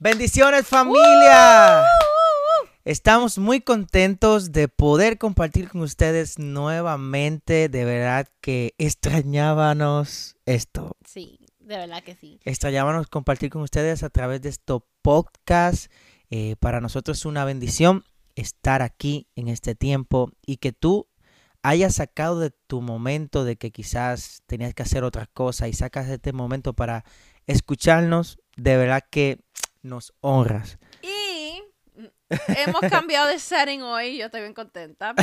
Bendiciones familia. Estamos muy contentos de poder compartir con ustedes nuevamente. De verdad que extrañábamos esto. Sí, de verdad que sí. Extrañábamos compartir con ustedes a través de estos podcasts. Eh, para nosotros es una bendición estar aquí en este tiempo y que tú hayas sacado de tu momento de que quizás tenías que hacer otra cosa y sacas este momento para escucharnos. De verdad que nos honras. Y hemos cambiado de setting hoy, yo estoy bien contenta.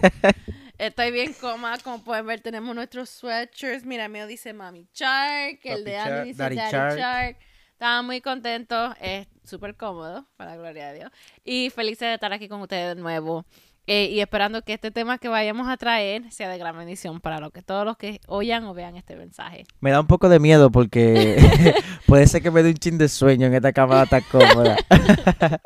estoy bien cómoda, como pueden ver tenemos nuestros sweatshirts. Mira, el mío dice Mami Shark, el de Andy dice Daddy, Shark. Estaba muy contento, es súper cómodo, para la gloria de Dios. Y felices de estar aquí con ustedes de nuevo. Eh, y esperando que este tema que vayamos a traer sea de gran bendición para lo que todos los que oyan o vean este mensaje. Me da un poco de miedo porque puede ser que me dé un chin de sueño en esta cámara tan cómoda.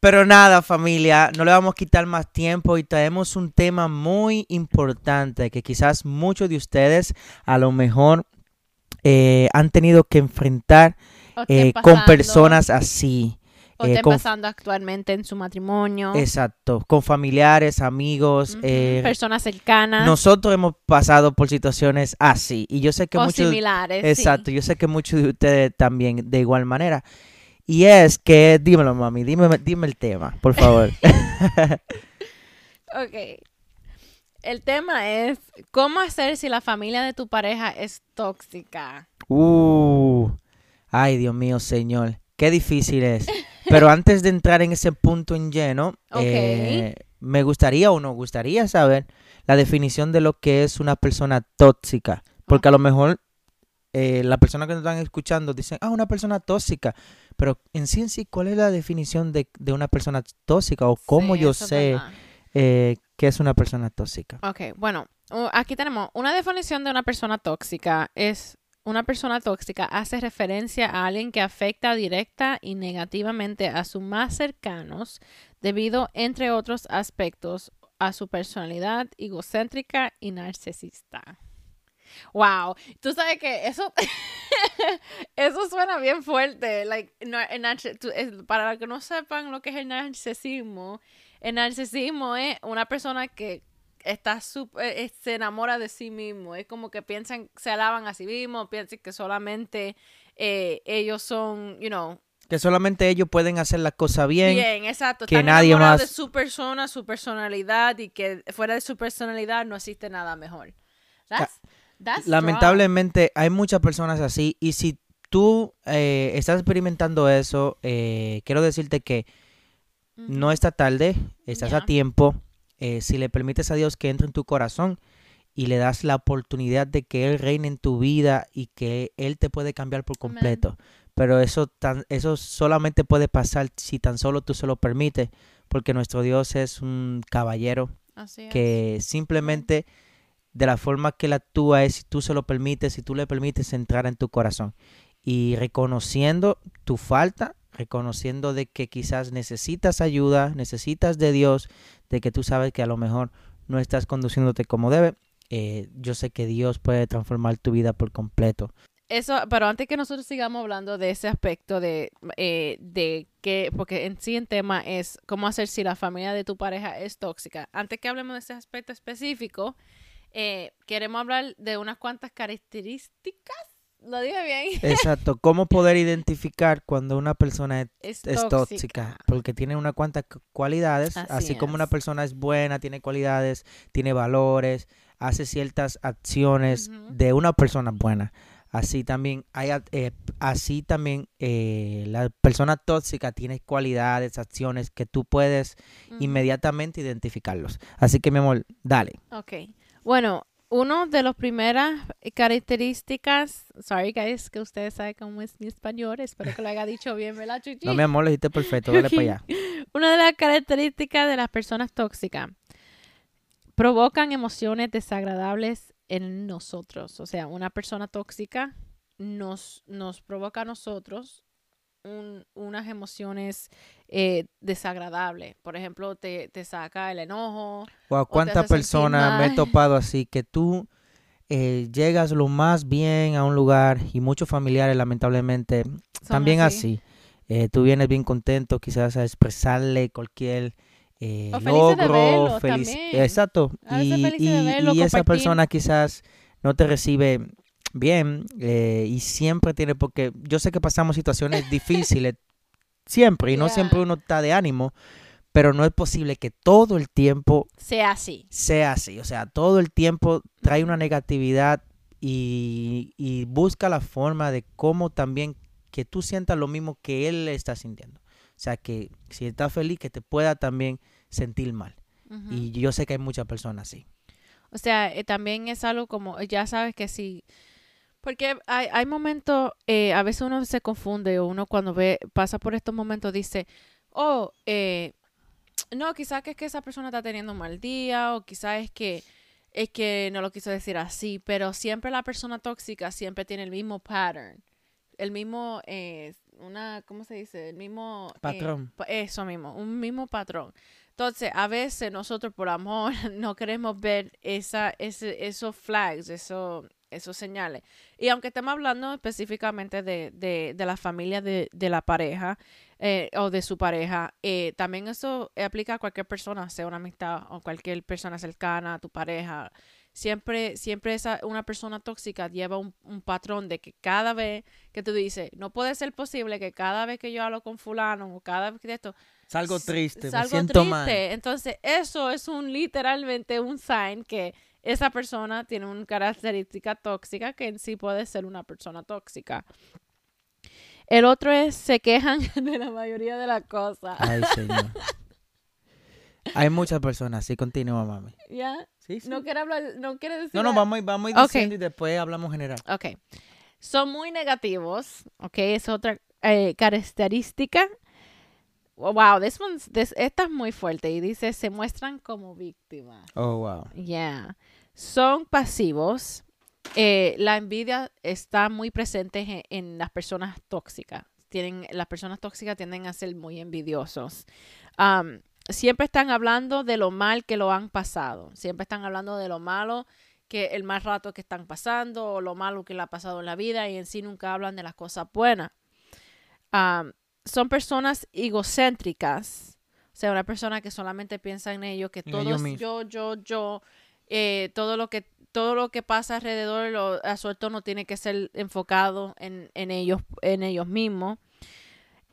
Pero nada, familia, no le vamos a quitar más tiempo y traemos un tema muy importante que quizás muchos de ustedes a lo mejor eh, han tenido que enfrentar eh, con personas así. O eh, pasando actualmente en su matrimonio. Exacto, con familiares, amigos. Eh, personas cercanas. Nosotros hemos pasado por situaciones así. Y yo sé que o muchos... similares. Exacto, yo sé que muchos de ustedes también de igual manera. Y es que, dímelo mami, dime, dime el tema, por favor. ok. El tema es, ¿cómo hacer si la familia de tu pareja es tóxica? Uh, ay Dios mío, señor, qué difícil es. Pero antes de entrar en ese punto en lleno, eh, me gustaría o no gustaría saber la definición de lo que es una persona tóxica. Porque a lo mejor eh, la persona que nos están escuchando dicen, ah, una persona tóxica. Pero en sí en sí, ¿cuál es la definición de, una persona tóxica? O cómo yo sé eh, qué es una persona tóxica. Ok, bueno, aquí tenemos una definición de una persona tóxica. Es una persona tóxica hace referencia a alguien que afecta directa y negativamente a sus más cercanos debido, entre otros aspectos, a su personalidad egocéntrica y narcisista. Wow, tú sabes que eso, eso suena bien fuerte. Like, para los que no sepan lo que es el narcisismo, el narcisismo es una persona que está super, eh, se enamora de sí mismo. Es como que piensan, se alaban a sí mismos, piensan que solamente eh, ellos son, you know. Que solamente ellos pueden hacer la cosa bien. Bien, exacto. Que nadie más. de su persona, su personalidad y que fuera de su personalidad no existe nada mejor. Lamentablemente hay muchas personas así y si tú eh, estás experimentando eso, quiero decirte que no está tarde, estás a tiempo eh, si le permites a Dios que entre en tu corazón y le das la oportunidad de que Él reine en tu vida y que Él te puede cambiar por completo. Pero eso, tan, eso solamente puede pasar si tan solo tú se lo permites, porque nuestro Dios es un caballero que simplemente de la forma que Él actúa es si tú se lo permites, si tú le permites entrar en tu corazón. Y reconociendo tu falta, reconociendo de que quizás necesitas ayuda, necesitas de Dios, de que tú sabes que a lo mejor no estás conduciéndote como debe, eh, yo sé que Dios puede transformar tu vida por completo. Eso, pero antes que nosotros sigamos hablando de ese aspecto de, eh, de que, porque en sí el tema es cómo hacer si la familia de tu pareja es tóxica. Antes que hablemos de ese aspecto específico, eh, queremos hablar de unas cuantas características lo dije bien. Exacto. ¿Cómo poder identificar cuando una persona es, tóxica. Porque tiene unas cuantas cualidades. Así, como una persona es buena, tiene cualidades, tiene valores, hace ciertas acciones de una persona buena. Así también hay, eh, así también eh, la persona tóxica tiene cualidades, acciones que tú puedes inmediatamente identificarlos. Así que mi amor, dale. Ok. Bueno, uno de las primeras características, sorry guys, que ustedes saben cómo es mi español, espero que lo haya dicho bien, ¿verdad, Chuchi? No, mi amor, lo dijiste perfecto, dale para allá. Una de las características de las personas tóxicas, provocan emociones desagradables en nosotros, o sea, una persona tóxica nos, nos provoca a nosotros unas emociones eh, desagradables. Por ejemplo, te, saca el enojo. Wow, ¿cuántas personas me he topado así que tú eh, llegas lo más bien a un lugar y muchos familiares lamentablemente también así. eh, tú vienes bien contento quizás a expresarle cualquier eh, O felices de logro, verlo feliz- también. exacto, A veces y, felices de y- verlo, y esa persona quizás no te recibe bien eh, y siempre tiene, porque yo sé que pasamos situaciones difíciles siempre y no siempre uno está de ánimo, pero no es posible que todo el tiempo Sea así. sea así. O sea, todo el tiempo trae una negatividad y, y busca la forma de cómo también que tú sientas lo mismo que él está sintiendo. O sea, que si está feliz, que te pueda también sentir mal. Y yo sé que hay muchas personas así. O sea, eh, también es algo como, ya sabes que sí. Porque hay, hay momentos, eh, a veces uno se confunde o uno cuando ve, pasa por estos momentos dice, oh, eh, no, quizás que es que esa persona está teniendo un mal día o quizás es que es que no lo quiso decir así, pero siempre la persona tóxica siempre tiene el mismo pattern, el mismo, eh, una, ¿cómo se dice? El mismo... eh, Patrón. pa- eso mismo, un mismo patrón. Entonces, a veces nosotros por amor no queremos ver esa, ese, esos flags, eso, esos señales. Y aunque estemos hablando específicamente de, de, de la familia de, de la pareja eh, o de su pareja, eh, también eso aplica a cualquier persona, sea una amistad o cualquier persona cercana a tu pareja. Siempre, siempre esa, una persona tóxica lleva un, un patrón de que cada vez que tú dices, no puede ser posible que cada vez que yo hablo con fulano o cada vez que esto, Salgo triste, salgo me siento triste. mal. Entonces, eso es un literalmente un sign que esa persona tiene una característica tóxica que en sí puede ser una persona tóxica. El otro es se quejan de la mayoría de las cosas. Ay, señor. hay muchas personas así. Continúa, mami. ¿Ya? Sí, sí. No quiere hablar, no quiere decir No, no, vamos, a ir- vamos diciendo y después hablamos general. Ok. Son muy negativos. Ok, es otra eh, característica. Wow, this one's, this- esta es muy fuerte y dice, se muestran como víctimas. Oh, wow. Yeah. Son pasivos. Eh, la envidia está muy presente en, en las personas tóxicas. Tienen, las personas tóxicas tienden a ser muy envidiosos. Am, siempre están hablando de lo mal que lo han pasado. Siempre están hablando de lo malo que el mal rato que están pasando o lo malo que le ha pasado en la vida y en sí nunca hablan de las cosas buenas. Am, son personas egocéntricas. O sea, una persona que solamente piensa en ello, que todo es yo, yo, yo. eh, todo lo que todo lo que pasa alrededor lo, a su entorno tiene que ser enfocado en, en ellos en ellos mismos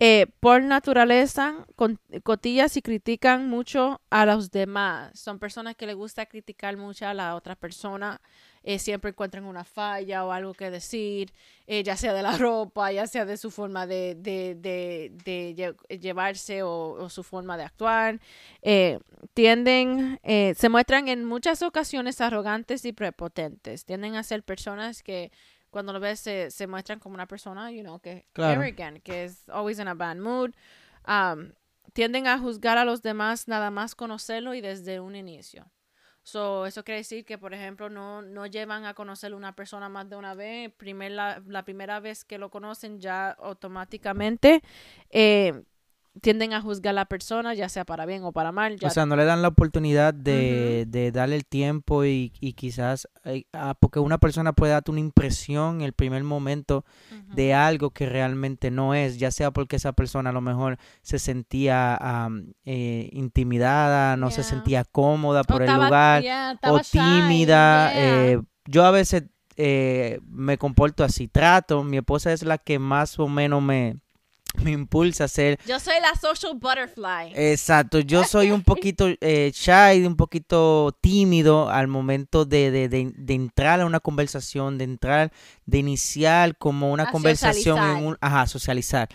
Eh, por naturaleza con- cotillas y critican mucho a los demás son personas que les gusta criticar mucho a la otra persona eh, siempre encuentran una falla o algo que decir eh, ya sea de la ropa ya sea de su forma de, de, de, de lle- llevarse o, o su forma de actuar tienden, se muestran en muchas ocasiones arrogantes y prepotentes. Tienden a ser personas que cuando lo ves se, se muestran como una persona, you know, que Claro. arrogant, que es always in a bad mood. Um, tienden a juzgar a los demás nada más conocerlo y desde un inicio. So, eso quiere decir que, por ejemplo, no, no llevan a conocer una persona más de una vez. Primer, la, la primera vez que lo conocen ya automáticamente eh, tienden a juzgar a la persona, ya sea para bien o para mal. Ya O sea, no le dan la oportunidad de, de darle el tiempo y, y quizás, eh, porque una persona puede darte una impresión en el primer momento de algo que realmente no es, ya sea porque esa persona a lo mejor se sentía am, eh, intimidada, no se sentía cómoda O por el lugar yeah, o tímida. yeah. eh, yo a veces eh, me comporto así, trato, mi esposa es la que más o menos me, me impulsa a ser Yo soy la social butterfly. Exacto, yo soy un poquito eh, shy, un poquito tímido al momento de, de, de- de entrar a una conversación, de entrar, de iniciar como una A conversación, en socializar. un, ajá, socializar.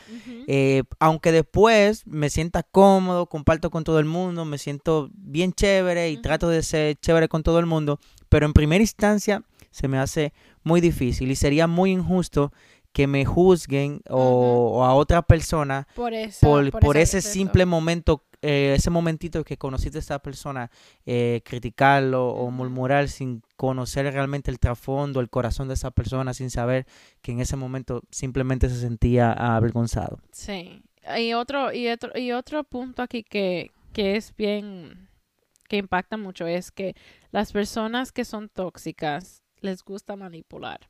Eh, aunque después me sienta cómodo, comparto con todo el mundo, me siento bien chévere y trato de ser chévere con todo el mundo, pero en primera instancia se me hace muy difícil y sería muy injusto que me juzguen o, o a otra persona por eso. por, por ese simple momento, eh, ese momentito que conociste a esa persona, eh, criticarlo o murmurar sin conocer realmente el trasfondo, el corazón de esa persona, sin saber que en ese momento simplemente se sentía avergonzado. Sí. Y otro, y otro, y otro punto aquí que, que es bien, que impacta mucho es que las personas que son tóxicas les gusta manipular.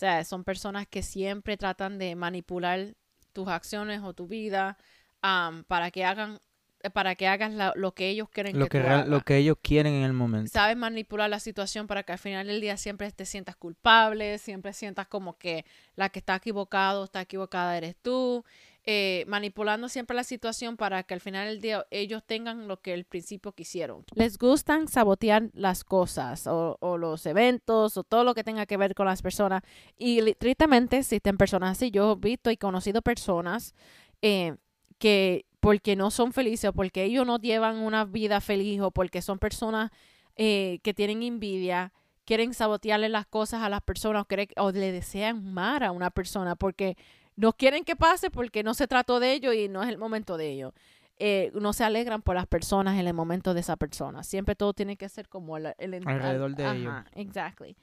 O sea, son personas que siempre tratan de manipular tus acciones o tu vida para que hagan eh, para que hagas lo que ellos quieren lo que, lo que ellos quieren en el momento. Sabes manipular la situación para que al final del día siempre te sientas culpable, siempre sientas como que la que está equivocado, está equivocada eres tú, eh, manipulando siempre la situación para que al final del día ellos tengan lo que al principio quisieron. Les gustan sabotear las cosas o, los eventos o todo lo que tenga que ver con las personas y tristemente existen personas así. Yo he visto y conocido personas eh, que porque no son felices o porque ellos no llevan una vida feliz o porque son personas eh, que tienen envidia, quieren sabotearle las cosas a las personas o, le desean mal a una persona porque no quieren que pase porque no se trató de ello y no es el momento de ello. Eh, no se alegran por las personas en el momento de esa persona. Siempre todo tiene que ser como el, alrededor de ellos. Exactly.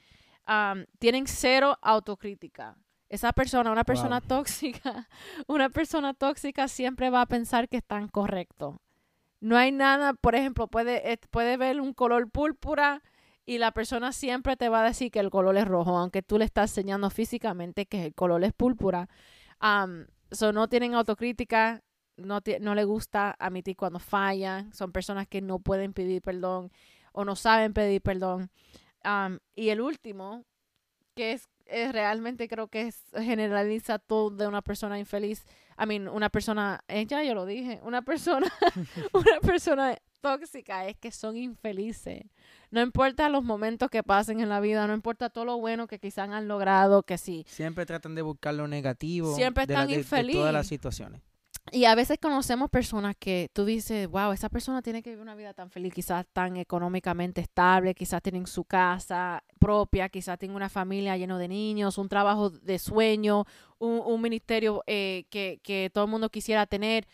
Um, tienen cero autocrítica esa persona, una persona tóxica, una persona tóxica siempre va a pensar que están correctos. No hay nada, por ejemplo, puede, eh, puede ver un color púrpura y la persona siempre te va a decir que el color es rojo, aunque tú le estás enseñando físicamente que el color es púrpura. Um, no tienen autocrítica, no, no le gusta admitir cuando fallan, son personas que no pueden pedir perdón o no saben pedir perdón. y el último, que es es realmente creo que es, generaliza todo de una persona infeliz. I mean, una persona, ella yo lo dije, una persona, una persona tóxica es que son infelices. No importa los momentos que pasen en la vida, no importa todo lo bueno que quizás han logrado, que sí. Siempre tratan de buscar lo negativo. Siempre están infelices. todas las situaciones. Y a veces conocemos personas que tú dices, wow, esa persona tiene que vivir una vida tan feliz, quizás tan económicamente estable, quizás tienen su casa propia, quizás tienen una familia llena de niños, un trabajo de sueño, un, ministerio eh, que, que, todo el mundo quisiera tener.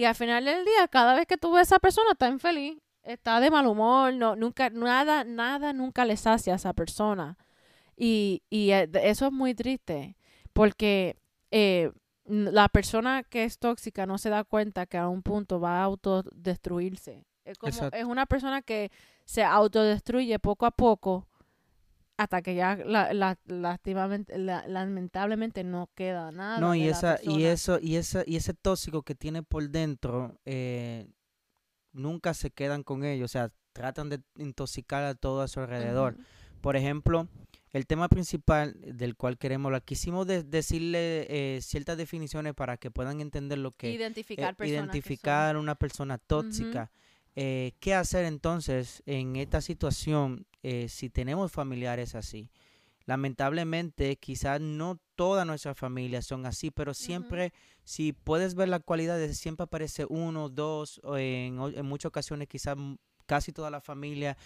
Y al final del día, cada vez que tú ves a esa persona, está infeliz, está de mal humor, no, nunca, nada, nada nunca le sacia a esa persona. Y, y eh, eso es muy triste, porque... Eh, la persona que es tóxica no se da cuenta que a un punto va a autodestruirse. Es, como, es una persona que se autodestruye poco a poco hasta que ya la, lamentablemente no queda nada. No, y, esa, y, eso, y, esa, y ese tóxico que tiene por dentro, eh, nunca se quedan con ellos. O sea, tratan de intoxicar a todo a su alrededor. Por ejemplo, el tema principal del cual queremos hablar, quisimos decirle eh, ciertas definiciones para que puedan entender lo que identificar, eh, identificar una persona tóxica. Eh, ¿Qué hacer entonces en esta situación si tenemos familiares así? Lamentablemente, quizás no todas nuestras familias son así, pero siempre, si puedes ver la cualidad, siempre aparece uno, dos, o en, en muchas ocasiones quizás casi toda la familia,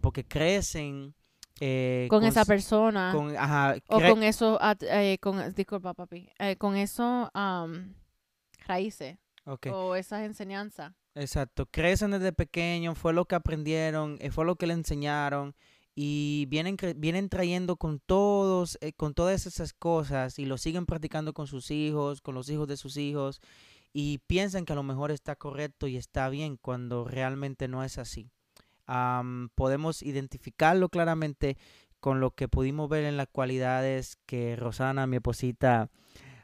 porque crecen eh, con, esa persona. con, o con eso eh, con disculpa papi eh, con eso raíces o esas enseñanzas exacto crecen desde pequeños fue lo que aprendieron fue lo que le enseñaron y vienen vienen trayendo con todos con todas esas cosas y lo siguen practicando con sus hijos con los hijos de sus hijos y piensan que a lo mejor está correcto y está bien cuando realmente no es así. Podemos identificarlo claramente con lo que pudimos ver en las cualidades que Rosana, mi esposita,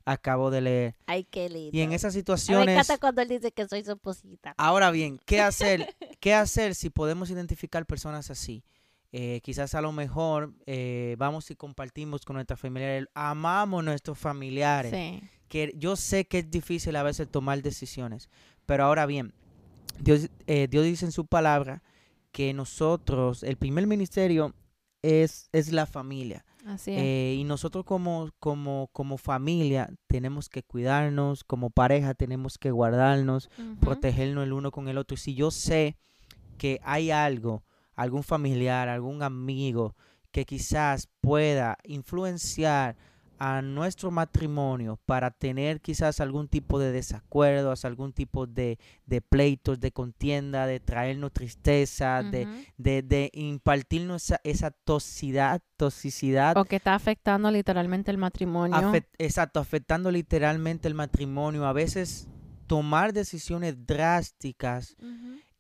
acabo de leer. Ay, qué lindo. Y en esas situaciones... Me encanta cuando él dice que soy su esposita. Ahora bien, ¿qué hacer? ¿Qué hacer si podemos identificar personas así? Eh, quizás a lo mejor eh, vamos y compartimos con nuestros familiares, amamos a nuestros familiares, que yo sé que es difícil a veces tomar decisiones, pero ahora bien, Dios, eh, Dios dice en su palabra que nosotros, el primer ministerio es, es la familia. Así eh, y nosotros como, como, como familia tenemos que cuidarnos, como pareja tenemos que guardarnos, protegernos el uno con el otro. Si yo sé que hay algo, algún familiar, algún amigo que quizás pueda influenciar a nuestro matrimonio para tener quizás algún tipo de desacuerdos, algún tipo de, de pleitos, de contienda, de traernos tristeza, de, de, de, impartirnos esa, esa toxicidad, toxicidad. O que está afectando literalmente el matrimonio. exacto, afectando literalmente el matrimonio. A veces tomar decisiones drásticas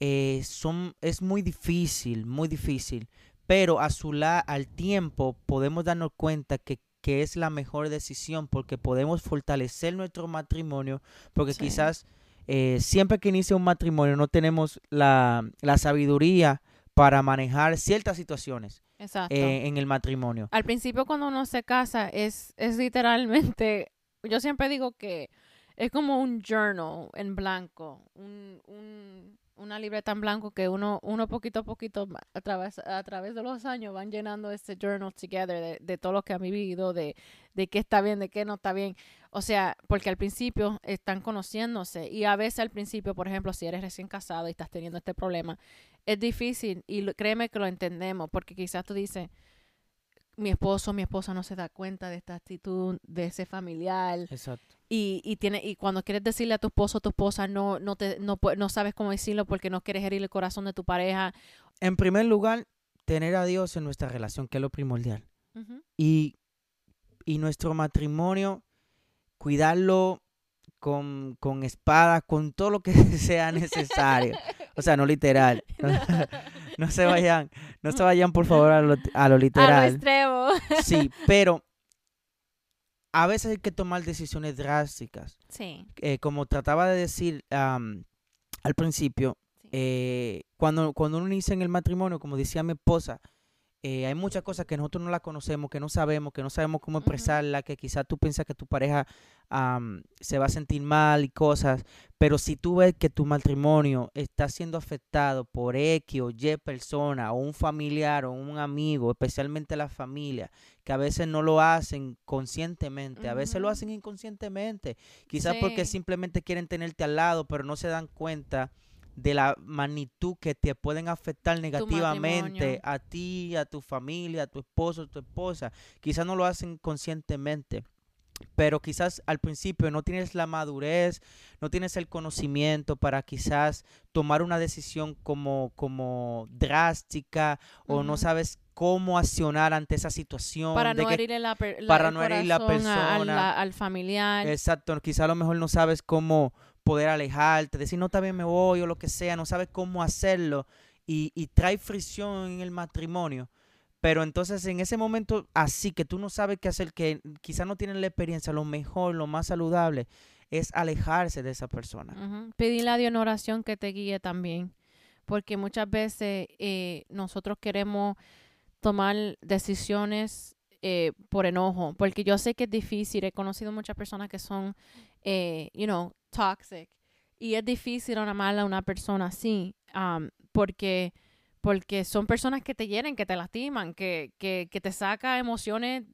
eh, son, es muy difícil, muy difícil. Pero a su la, al tiempo podemos darnos cuenta que que es la mejor decisión porque podemos fortalecer nuestro matrimonio, porque quizás eh, siempre que inicia un matrimonio no tenemos la, la sabiduría para manejar ciertas situaciones eh, en el matrimonio. Al principio cuando uno se casa es, es literalmente, yo siempre digo que es como un journal en blanco, un, un, una libreta en blanco que uno, uno poquito a poquito a través, a través de los años van llenando este journal together de, de todo lo que han vivido, de, de qué está bien, de qué no está bien. O sea, porque al principio están conociéndose y a veces al principio, por ejemplo, si eres recién casado y estás teniendo este problema, es difícil y créeme que lo entendemos porque quizás tú dices, mi esposo, mi esposa no se da cuenta de esta actitud de ese familiar. Exacto. Y, y, tiene, y cuando quieres decirle a tu esposo o tu esposa, no, no, te, no, no sabes cómo decirlo porque no quieres herir el corazón de tu pareja. En primer lugar, tener a Dios en nuestra relación, que es lo primordial. y, y nuestro matrimonio, cuidarlo con, con espada, con todo lo que sea necesario. O sea, no literal. No, se vayan, no se vayan por favor a lo, a lo literal. A lo extremo. Sí, pero a veces hay que tomar decisiones drásticas. Sí. Eh, como trataba de decir al principio, eh, cuando, cuando uno inicia en el matrimonio, como decía mi esposa, eh, hay muchas cosas que nosotros no la conocemos, que no sabemos, que no sabemos cómo expresarla, que quizás tú piensas que tu pareja se va a sentir mal y cosas, pero si tú ves que tu matrimonio está siendo afectado por X o Y persona o un familiar o un amigo, especialmente la familia, que a veces no lo hacen conscientemente, a veces lo hacen inconscientemente, quizás porque simplemente quieren tenerte al lado, pero no se dan cuenta de la magnitud que te pueden afectar negativamente a ti, a tu familia, a tu esposo, a tu esposa. Quizás no lo hacen conscientemente, pero quizás al principio no tienes la madurez, no tienes el conocimiento para quizás tomar una decisión como, como drástica o no sabes cómo accionar ante esa situación. Para no herir la, para no herir la persona. al familiar. Exacto, quizás a lo mejor no sabes cómo poder alejarte, decir no, también me voy o lo que sea, no sabes cómo hacerlo y, y trae fricción en el matrimonio. Pero entonces en ese momento así que tú no sabes qué hacer, que quizás no tienen la experiencia, lo mejor, lo más saludable es alejarse de esa persona. Pedirle a Dios en oración que te guíe también, porque muchas veces eh, nosotros queremos tomar decisiones eh, por enojo, porque yo sé que es difícil, he conocido muchas personas que son, eh, you know, toxic. Y es difícil amar a una persona así, porque, porque son personas que te hieren, que te lastiman, que, que, que te saca emociones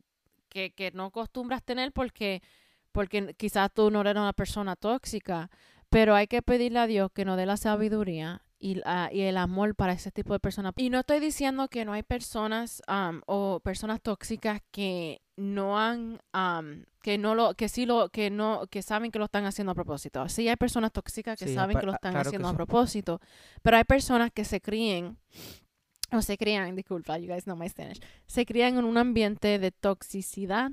que, que no acostumbras tener porque, porque quizás tú no eres una persona tóxica. Pero hay que pedirle a Dios que nos dé la sabiduría y, y, el amor para ese tipo de personas. Y no estoy diciendo que no hay personas um, o personas tóxicas que no han que no lo que sí lo que no que saben que lo están haciendo a propósito. Sí hay personas tóxicas que saben que lo están haciendo a propósito pero hay personas que se críen o se crían disculpa you guys know my Spanish se crían en un ambiente de toxicidad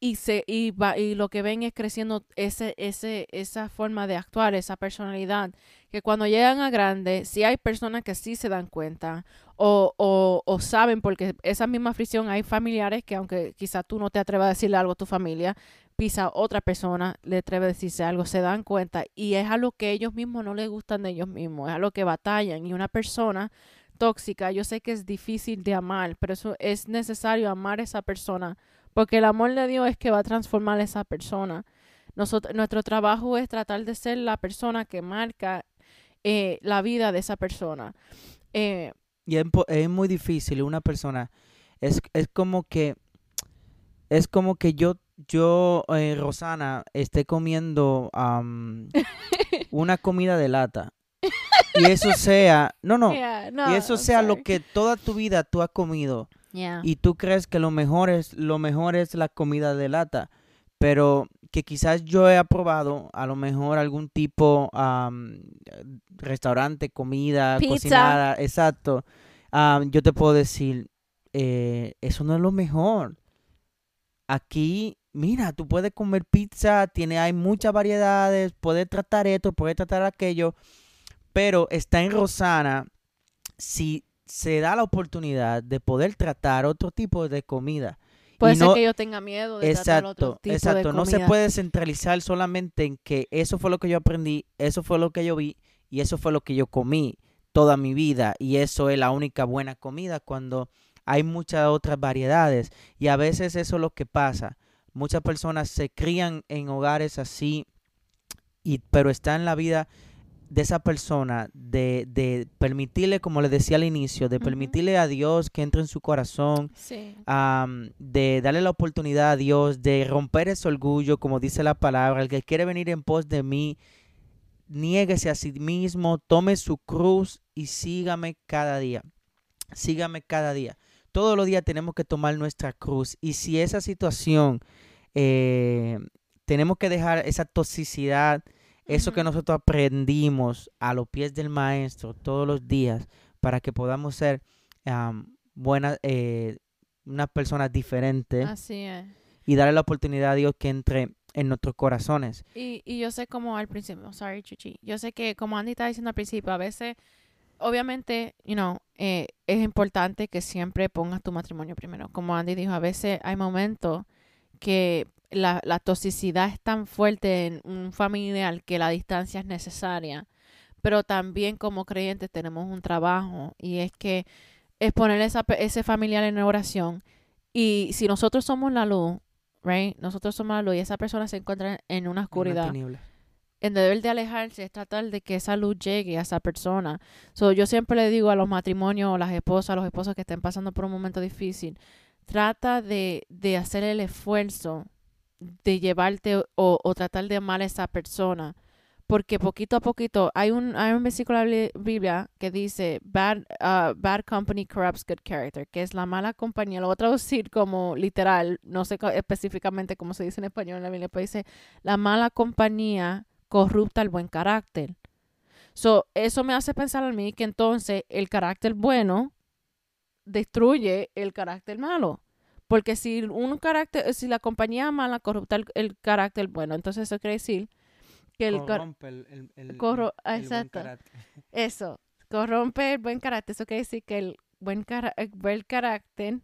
y se y, va, y lo que ven es creciendo ese ese esa forma de actuar esa personalidad que cuando llegan a grande si hay personas que sí se dan cuenta o, o, saben porque esa misma fricción hay familiares que aunque quizá tú no te atrevas a decirle algo a tu familia pisa otra persona le atreve a decirse algo se dan cuenta y es a lo que ellos mismos no les gustan de ellos mismos es a lo que batallan y una persona tóxica yo sé que es difícil de amar pero eso es necesario amar a esa persona porque el amor de Dios es que va a transformar a esa persona. Nuestro trabajo es tratar de ser la persona que marca eh, la vida de esa persona. Eh, y es, muy difícil una persona. Es, es como que es como que yo yo eh, Rosana esté comiendo una comida de lata y eso sea no no, y eso sea lo que toda tu vida tú has comido y tú crees que lo mejor es lo mejor es la comida de lata, pero que quizás yo he probado a lo mejor algún tipo de restaurante, comida, cocinada, exacto. yo te puedo decir, eh, eso no es lo mejor. Aquí, mira, tú puedes comer pizza, tiene, hay muchas variedades, puedes tratar esto, puedes tratar aquello, pero está en Rosana si se da la oportunidad de poder tratar otro tipo de comida. Puede Y ser no- que yo tenga miedo de tratar otro Exacto, tipo exacto. de No se puede centralizar solamente en que eso fue lo que yo aprendí, eso fue lo que yo vi y eso fue lo que yo comí toda mi vida y eso es la única buena comida cuando hay muchas otras variedades y a veces eso es lo que pasa. Muchas personas se crían en hogares así y pero está en la vida de esa persona de, de permitirle, como le decía al inicio, de permitirle a Dios que entre en su corazón, Sí. de darle la oportunidad a Dios, de romper ese orgullo, como dice la palabra, el que quiere venir en pos de mí, niéguese a sí mismo, tome su cruz y sígame cada día. Sígame cada día. Todos los días tenemos que tomar nuestra cruz. Y si esa situación, eh, tenemos que dejar esa toxicidad, eso que nosotros aprendimos a los pies del maestro todos los días para que podamos ser am, buenas, eh, unas personas diferentes Así es. y darle la oportunidad a Dios que entre en nuestros corazones. Y, y yo sé como al principio, sorry, Chuchi, yo sé que como Andy estaba diciendo al principio, a veces, obviamente, you know, eh, es importante que siempre pongas tu matrimonio primero. Como Andy dijo, a veces hay momentos que la, la toxicidad es tan fuerte en un familiar que la distancia es necesaria. Pero también como creyentes tenemos un trabajo y es que es poner esa, ese familiar en oración. Y si nosotros somos la luz, right? Nosotros somos la luz y esa persona se encuentra en una una oscuridad. tiniebla. En deber de alejarse es tratar de que esa luz llegue a esa persona. So, yo siempre le digo a los matrimonios, o las esposas, a los esposos que estén pasando por un momento difícil, trata de, de hacer el esfuerzo de llevarte o, o tratar de amar a esa persona. Porque poquito a poquito, hay un, hay un versículo de la Biblia que dice, bad, uh, bad company corrupts good character, que es la mala compañía. Lo voy a traducir como literal, no sé específicamente cómo se dice en español en la Biblia, pero dice, la mala compañía corrupta el buen carácter. So, eso me hace pensar a mí que entonces el carácter bueno destruye el carácter malo. Porque si un carácter, si la compañía mala corrupta el, el carácter bueno, entonces eso quiere decir que el Corrompe el, el- el- corro- buen exacto. carácter. eso corrompe el buen carácter. Eso quiere decir que el buen, cara- el buen carácter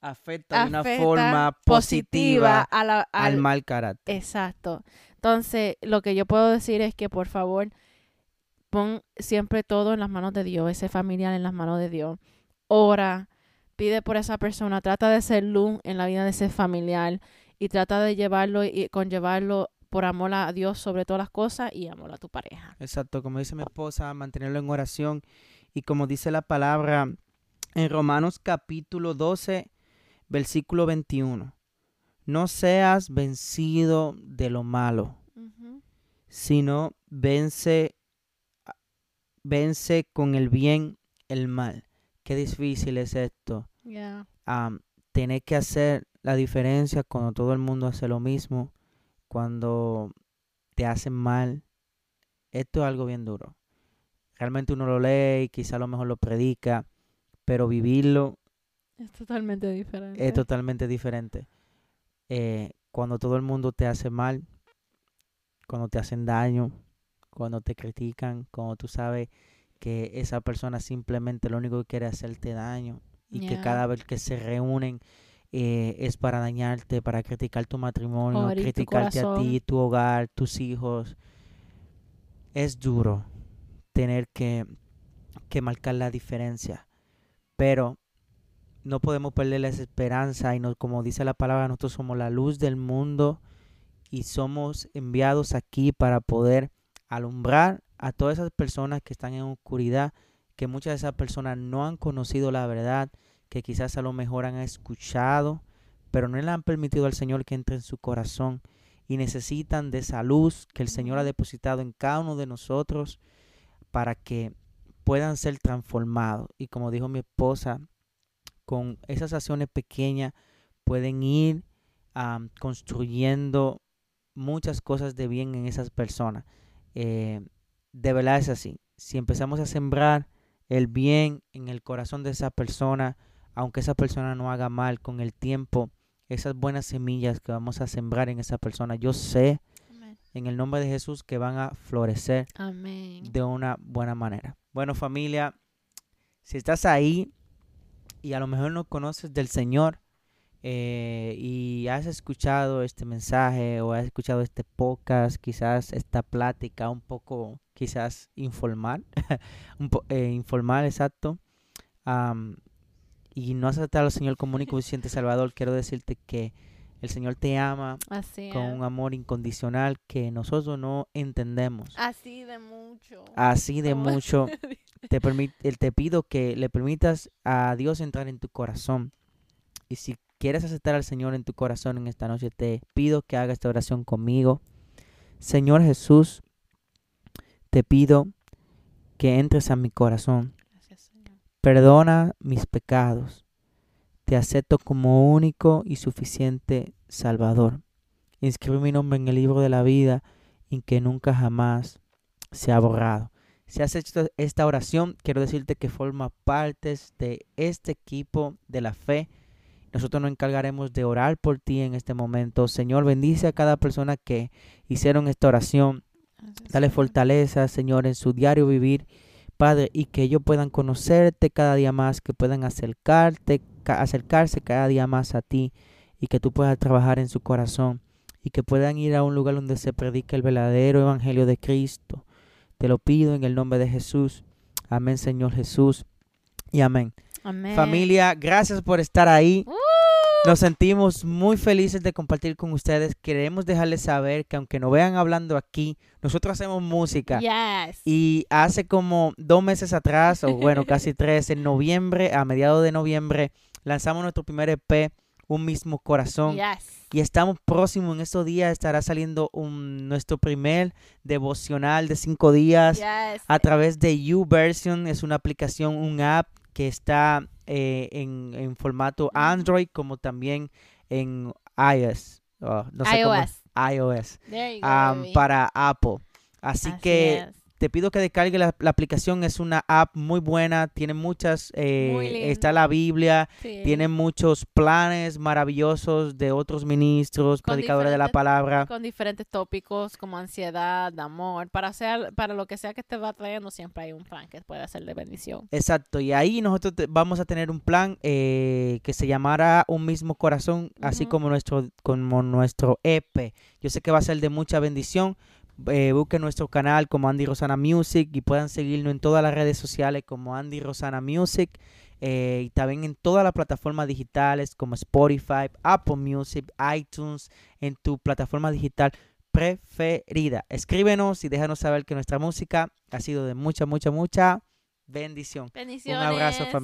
Afecta de una afecta forma positiva a la, al al- mal carácter. Exacto. Entonces, lo que yo puedo decir es que por favor pon siempre todo en las manos de Dios, ese familiar en las manos de Dios. Ora, pide por esa persona, trata de ser luz en la vida de ese familiar y trata de llevarlo y conllevarlo por amor a Dios sobre todas las cosas y amor a tu pareja. Exacto, como dice mi esposa, mantenerlo en oración. Y como dice la palabra en Romanos capítulo 12, versículo 21. No seas vencido de lo malo, sino vence, vence con el bien el mal. Qué difícil es esto. Yeah. tener que hacer la diferencia cuando todo el mundo hace lo mismo, cuando te hacen mal. Esto es algo bien duro. Realmente uno lo lee y quizá a lo mejor lo predica, pero vivirlo Es totalmente diferente. es totalmente diferente. Eh, cuando todo el mundo te hace mal, cuando te hacen daño, cuando te critican, cuando tú sabes que esa persona simplemente lo único que quiere es hacerte daño y que cada vez que se reúnen eh, es para dañarte, para criticar tu matrimonio, herir tu criticarte a ti, tu hogar, tus hijos. Es duro tener que, que marcar la diferencia, pero no podemos perder la esperanza y no, como dice la palabra, nosotros somos la luz del mundo y somos enviados aquí para poder alumbrar a todas esas personas que están en oscuridad, que muchas de esas personas no han conocido la verdad, que quizás a lo mejor han escuchado, pero no le han permitido al Señor que entre en su corazón y necesitan de esa luz que el Señor ha depositado en cada uno de nosotros para que puedan ser transformados. Y como dijo mi esposa, con esas acciones pequeñas pueden ir construyendo muchas cosas de bien en esas personas. Eh, de verdad es así. Si empezamos a sembrar el bien en el corazón de esa persona, aunque esa persona no haga mal con el tiempo, esas buenas semillas que vamos a sembrar en esa persona, yo sé Amén. en el nombre de Jesús que van a florecer Amén. de una buena manera. Bueno familia, si estás ahí y a lo mejor no conoces del Señor eh, y has escuchado este mensaje o has escuchado este podcast, quizás esta plática un poco, quizás informal, un eh, informal, exacto, y no has aceptado al Señor como único suficiente Salvador, quiero decirte que el Señor te ama con un amor incondicional que nosotros no entendemos. Así de mucho. Así de mucho. te, te pido que le permitas a Dios entrar en tu corazón. Y si quieres aceptar al Señor en tu corazón en esta noche, te pido que hagas esta oración conmigo. Señor Jesús, te pido que entres a mi corazón. Perdona mis pecados te acepto como único y suficiente Salvador. Inscribe mi nombre en el libro de la vida y que nunca jamás se ha borrado. Si has hecho esta oración, quiero decirte que forma parte de este equipo de la fe. Nosotros nos encargaremos de orar por ti en este momento. Señor, bendice a cada persona que hicieron esta oración. Dale fortaleza, Señor, en su diario vivir Padre, y que ellos puedan conocerte cada día más, que puedan acercarte, acercarse cada día más a ti y que tú puedas trabajar en su corazón y que puedan ir a un lugar donde se predique el verdadero evangelio de Cristo. Te lo pido en el nombre de Jesús. Amén, Señor Jesús. Y amén. amén. Familia, gracias por estar ahí. Nos sentimos muy felices de compartir con ustedes. Queremos dejarles saber que aunque nos vean hablando aquí, nosotros hacemos música. Y hace como dos meses atrás, o bueno, casi tres, en noviembre, a mediados de noviembre, lanzamos nuestro primer EP, Un mismo corazón. Y estamos próximos, en estos días estará saliendo un, nuestro primer devocional de cinco días a través de YouVersion. Es una aplicación, un app que está eh, en, formato Android como también en iOS. Oh, iOS. iOS. para Apple. Así, que te pido que descargue la, aplicación, es una app muy buena, tiene muchas, eh, está la Biblia, tiene muchos planes maravillosos de otros ministros, predicadores de la palabra. Con diferentes tópicos como ansiedad, amor, para, hacer, para lo que sea que te va trayendo, siempre hay un plan que puede ser de bendición. Exacto, y ahí nosotros vamos a tener un plan eh, que se llamará Un mismo corazón, así como nuestro, como nuestro EP. Yo sé que va a ser de mucha bendición eh, busquen nuestro canal como Andy Rosana Music y puedan seguirnos en todas las redes sociales como Andy Rosana Music eh, y también en todas las plataformas digitales como Spotify, Apple Music, iTunes, en tu plataforma digital preferida. Escríbenos y déjanos saber que nuestra música ha sido de mucha, mucha, mucha bendición. Bendiciones. Un abrazo familia.